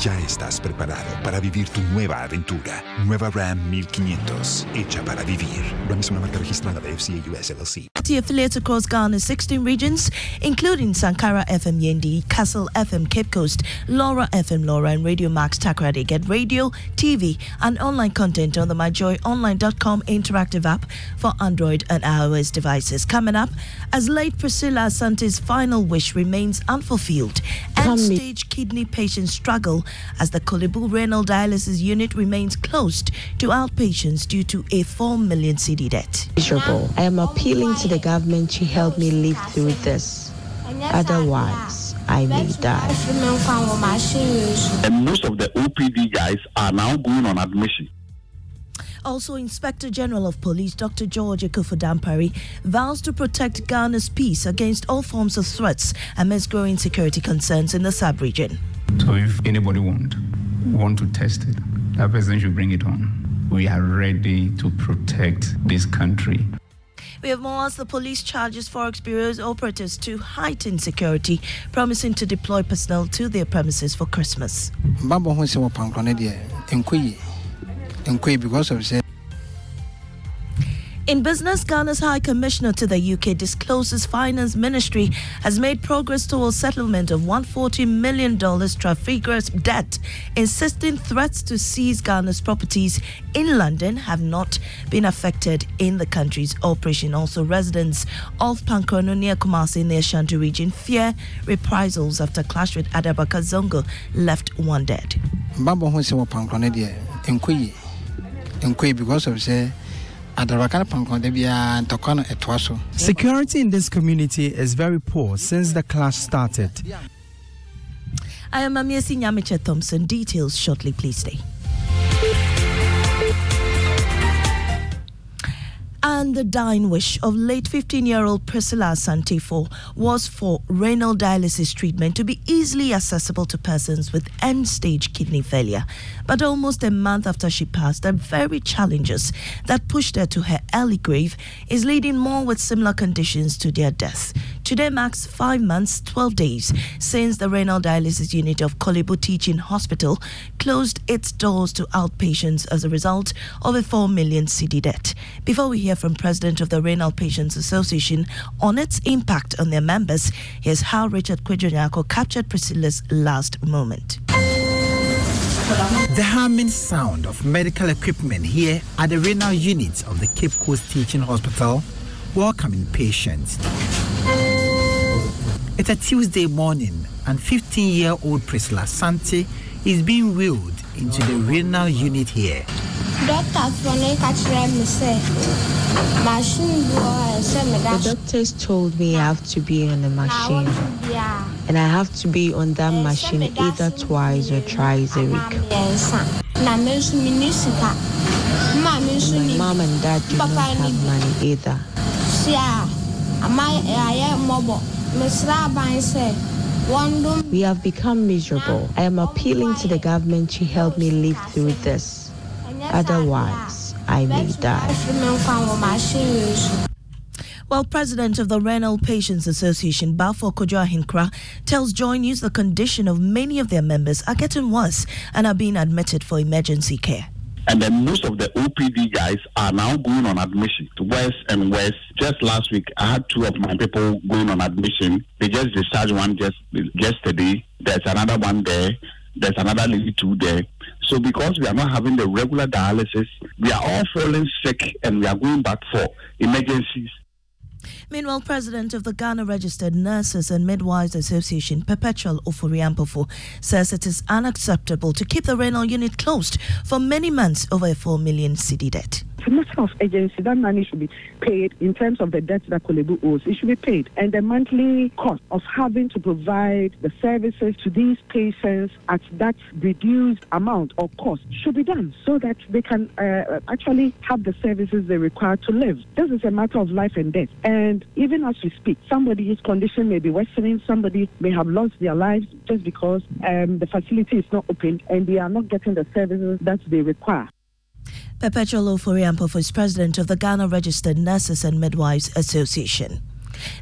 Ya estás preparado para vivir tu nueva aventura. Nueva Ram 1500, hecha para vivir. Ram es una marca registrada de FCA US LLC. affiliates across Ghana's 16 regions, including Sankara FM Yendi, Castle FM Cape Coast, Laura FM Laura, and Radio Max Takoradi. Get radio, TV, and online content on the MyJoyOnline.com interactive app for Android and iOS devices. Coming up, as late Priscilla Asante's final wish remains unfulfilled, end stage kidney patients struggle as the Korle Bu renal dialysis unit remains closed to outpatients due to a 4 million cedi debt. miserable. I am appealing to the government to help me live through this. Otherwise, I may die. And most of the OPD guys are now going on admission. Also, Inspector General of Police Dr. George Akuffo Dampare vows to protect Ghana's peace against all forms of threats amidst growing security concerns in the sub-region. So if anybody want want to test it, that person should bring it on. We are ready to protect this country. We have more as the police charges Forex Bureau's operatives to heighten security, promising to deploy personnel to their premises for Christmas. mbabɔ ho In business, Ghana's High Commissioner to the UK discloses Finance Ministry has made progress towards settlement of $140 million Trafigura's debt, insisting threats to seize Ghana's properties in London have not been affected in the country's operation. Also, residents of Pankrono near Kumasi in the Ashanti region fear reprisals after clash with Adabraka Zongo left one dead. because of sɛ Security in this community is very poor since the clash started. I am Amiesi Nyamiche Thompson. Details shortly, please stay. And the dying wish of late 15 year old Priscilla Santifo was for renal dialysis treatment to be easily accessible to persons with end stage kidney failure. But almost a month after she passed, the very challenges that pushed her to her early grave is leading more with similar conditions to their death. Today marks five months, 12 days since the renal dialysis unit of Korle Bu Teaching Hospital closed its doors to outpatients as a result of a 4 million cedi debt. Before we hear from President of the Renal Patients Association on its impact on their members, here's how Richard Kwadwo captured Priscilla's last moment. The humming sound of medical equipment here at the renal unit of the Cape Coast Teaching Hospital welcoming patients. It's a Tuesday morning, and 15 year old Priscilla Santi is being wheeled into the renal unit here. The doctors told me I have to be on the machine, and I have to be on that machine either twice or thrice a week. My mom and dad do not have money either. We have become miserable. I am appealing to the government to help me live through this. Otherwise, I may die. Well, President of the Renal Patients Association, Bafo Kojo Ahinkra, tells Joy News the condition of many of their members are getting worse and are being admitted for emergency care. And then most of the OPD guys are now going on admission to West and West. Just last week, I had two of my people going on admission. They just discharged one just yesterday. There's another one there. There's another lady too there. So because we are not having the regular dialysis, we are all falling sick and we are going back for emergencies. Meanwhile, President of the Ghana Registered Nurses and Midwives Association, Perpetual Ofori-Ampofo, says it is unacceptable to keep the renal unit closed for many months over a 4 million cedi debt it's a matter of urgency. That money should be paid in terms of the debt that Korle Bu owes. It should be paid. And the monthly cost of having to provide the services to these patients at that reduced amount or cost should be done so that they can uh, actually have the services they require to live. This is a matter of life and death. And even as we speak, somebody's condition may be worsening, somebody may have lost their lives just because um, the facility is not open and they are not getting the services that they require. Perpetual Ofori-Ampofo is president of the Ghana Registered Nurses and Midwives Association.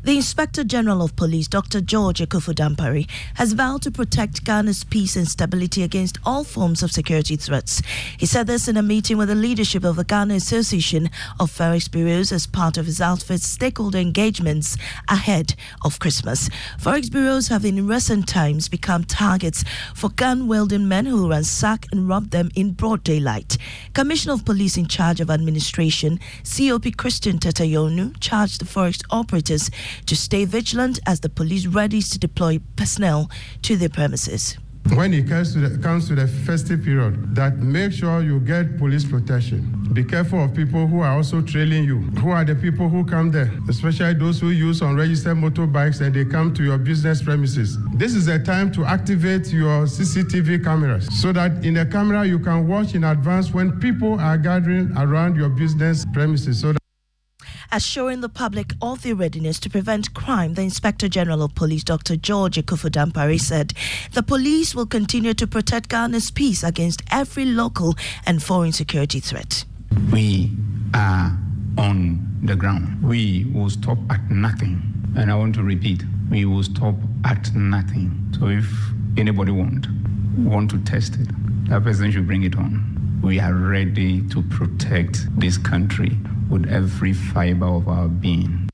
The Inspector General of Police, Dr. George Akuffo Dampare, has vowed to protect Ghana's peace and stability against all forms of security threats. He said this in a meeting with the leadership of the Ghana Association of Forex Bureaus as part of his outfit's stakeholder engagements ahead of Christmas. Forex Bureaus have in recent times become targets for gun wielding men who ransack and rob them in broad daylight. Commissioner of Police in charge of administration, COP Christian Tetteh Yohuno, charged the Forex operators to stay vigilant as the police readies to deploy personnel to their premises. When it comes to the, comes to the festive period that make sure you get police protection. Be careful of people who are also trailing you. Who are the people who come there? Especially those who use unregistered motorbikes and they come to your business premises. This is a time to activate your cctv cameras so that in the camera you can watch in advance when people are gathering around your business premises. So assuring the public of their readiness to prevent crime, the Inspector General of Police, Dr. George Akuffo Dampare, said the police will continue to protect Ghana's peace against every local and foreign security threat. We are on the ground. We will stop at nothing. And I want to repeat, we will stop at nothing. So if anybody want want to test it, that person should bring it on. We are ready to protect this country with every fiber of our being.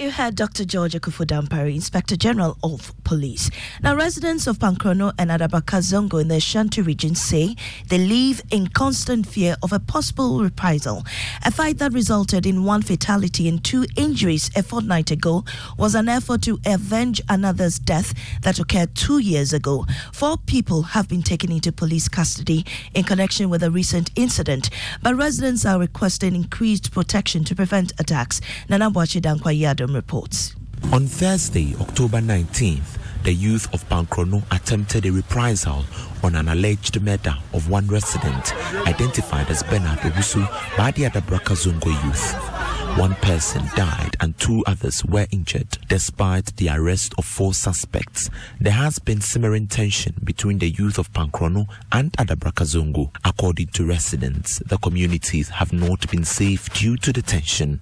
You heard Dr. George Akuffo Dampare, Inspector General of Police. Now, residents of Pankrono and Adabraka Zongo in the Ashanti region say they live in constant fear of a possible reprisal. A fight that resulted in one fatality and two injuries a fortnight ago was an effort to avenge another's death that occurred two years ago. Four people have been taken into police custody in connection with a recent incident, but residents are requesting increased protection to prevent attacks. Nana Dankwa reports. On Thursday, October 19th, the youth of Pankrono attempted a reprisal on an alleged murder of one resident identified as Bernard Obusu by the Adabraka Zongo youth. One person died and two others were injured. Despite the arrest of four suspects, there has been simmering tension between the youth of Pankrono and Adabraka Zongo. According to residents, the communities have not been safe due to the tension.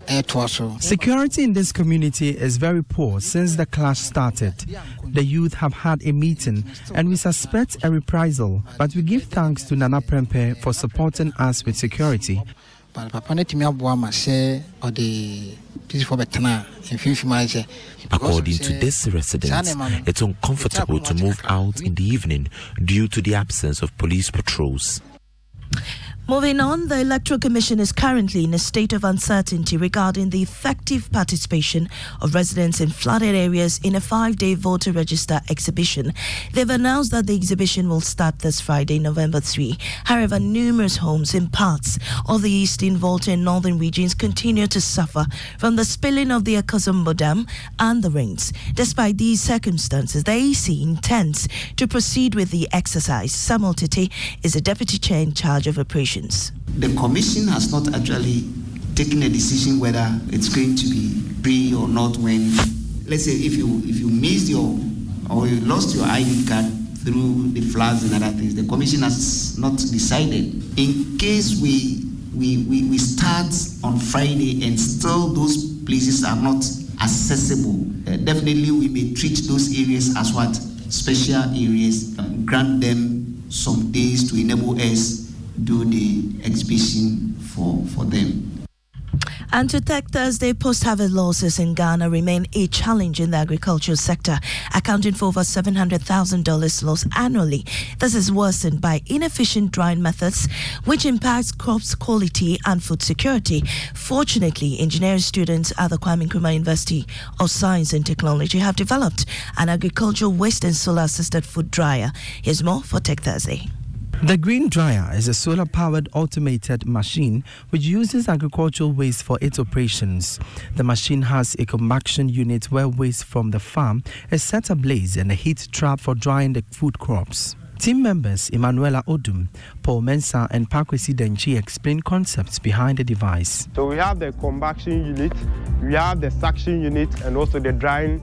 Security in this community is very poor since the clash started. The youth have had a meeting and we suspect a reprisal, but we give thanks to Nana Prempeh for supporting us with security papa no tumi aboa ma sɛ ɔde peacefoɔ bɛtena mfimfini sɛ According to this resident, it's uncomfortable to move out in the evening due to the absence of police patrols. Moving on, the Electoral Commission is currently in a state of uncertainty regarding the effective participation of residents in flooded areas in a five day voter register exhibition. They've announced that the exhibition will start this Friday, November 3. However, numerous homes in parts of the eastern, Volta, and northern regions continue to suffer from the spilling of the Akosombo Dam and the rains. Despite these circumstances, the EC intends to proceed with the exercise. Samuel Tettey is the deputy chair in charge of operations. The commission has not actually taken a decision whether it's going to be free or not when let's say if you if you missed your or you lost your ID card through the floods and other things, the commission has not decided. In case we we, we, we start on Friday and still those places are not accessible, uh, definitely we may treat those areas as what special areas, um, grant them some days to enable us do the exhibition for, for them. And to Tech Thursday, post harvest losses in Ghana remain a challenge in the agricultural sector, accounting for over $700,000 loss annually. This is worsened by inefficient drying methods, which impacts crops quality and food security. Fortunately, engineering students at the Kwame Nkrumah University of Science and Technology have developed an agricultural waste and solar assisted food dryer. Here's more for Tech Thursday. The Green Dryer is a solar powered automated machine which uses agricultural waste for its operations. The machine has a compaction unit where waste from the farm is set ablaze and a heat trap for drying the food crops. Team members Emanuela Odum, Paul Mensah, and Pakwesi Denchi explain concepts behind the device. So we have the compaction unit, we have the suction unit, and also the drying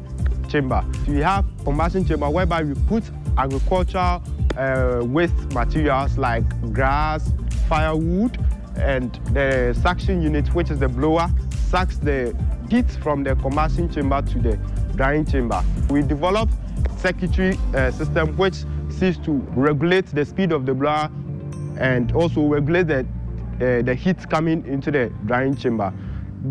chamber. We have combustion chamber whereby we put agricultural uh, waste materials like grass, firewood, and the suction unit, which is the blower, sucks the heat from the combustion chamber to the drying chamber. We developed circuitry uh, system which seeks to regulate the speed of the blower and also regulate the, uh, the heat coming into the drying chamber.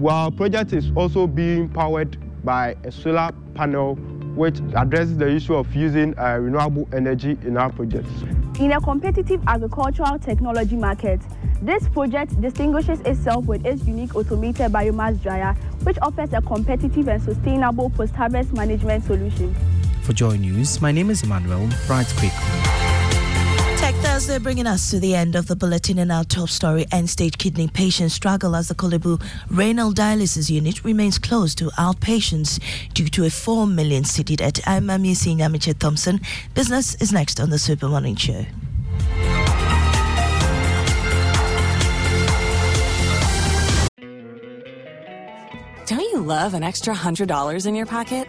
Our project is also being powered by a solar panel which addresses the issue of using uh, renewable energy in our projects. In a competitive agricultural technology market, this project distinguishes itself with its unique automated biomass dryer, which offers a competitive and sustainable post-harvest management solution. For Joy News, my name is Emmanuel Bright Quick. Thursday bringing us to the end of the bulletin and our top story. End-stage kidney patients struggle as the Korle renal dialysis unit remains closed to outpatients due to a 4 million cedi debt. I'm Sinyamiche Thompson. Business is next on the Super Morning Show. Don't you love an extra $100 in your pocket?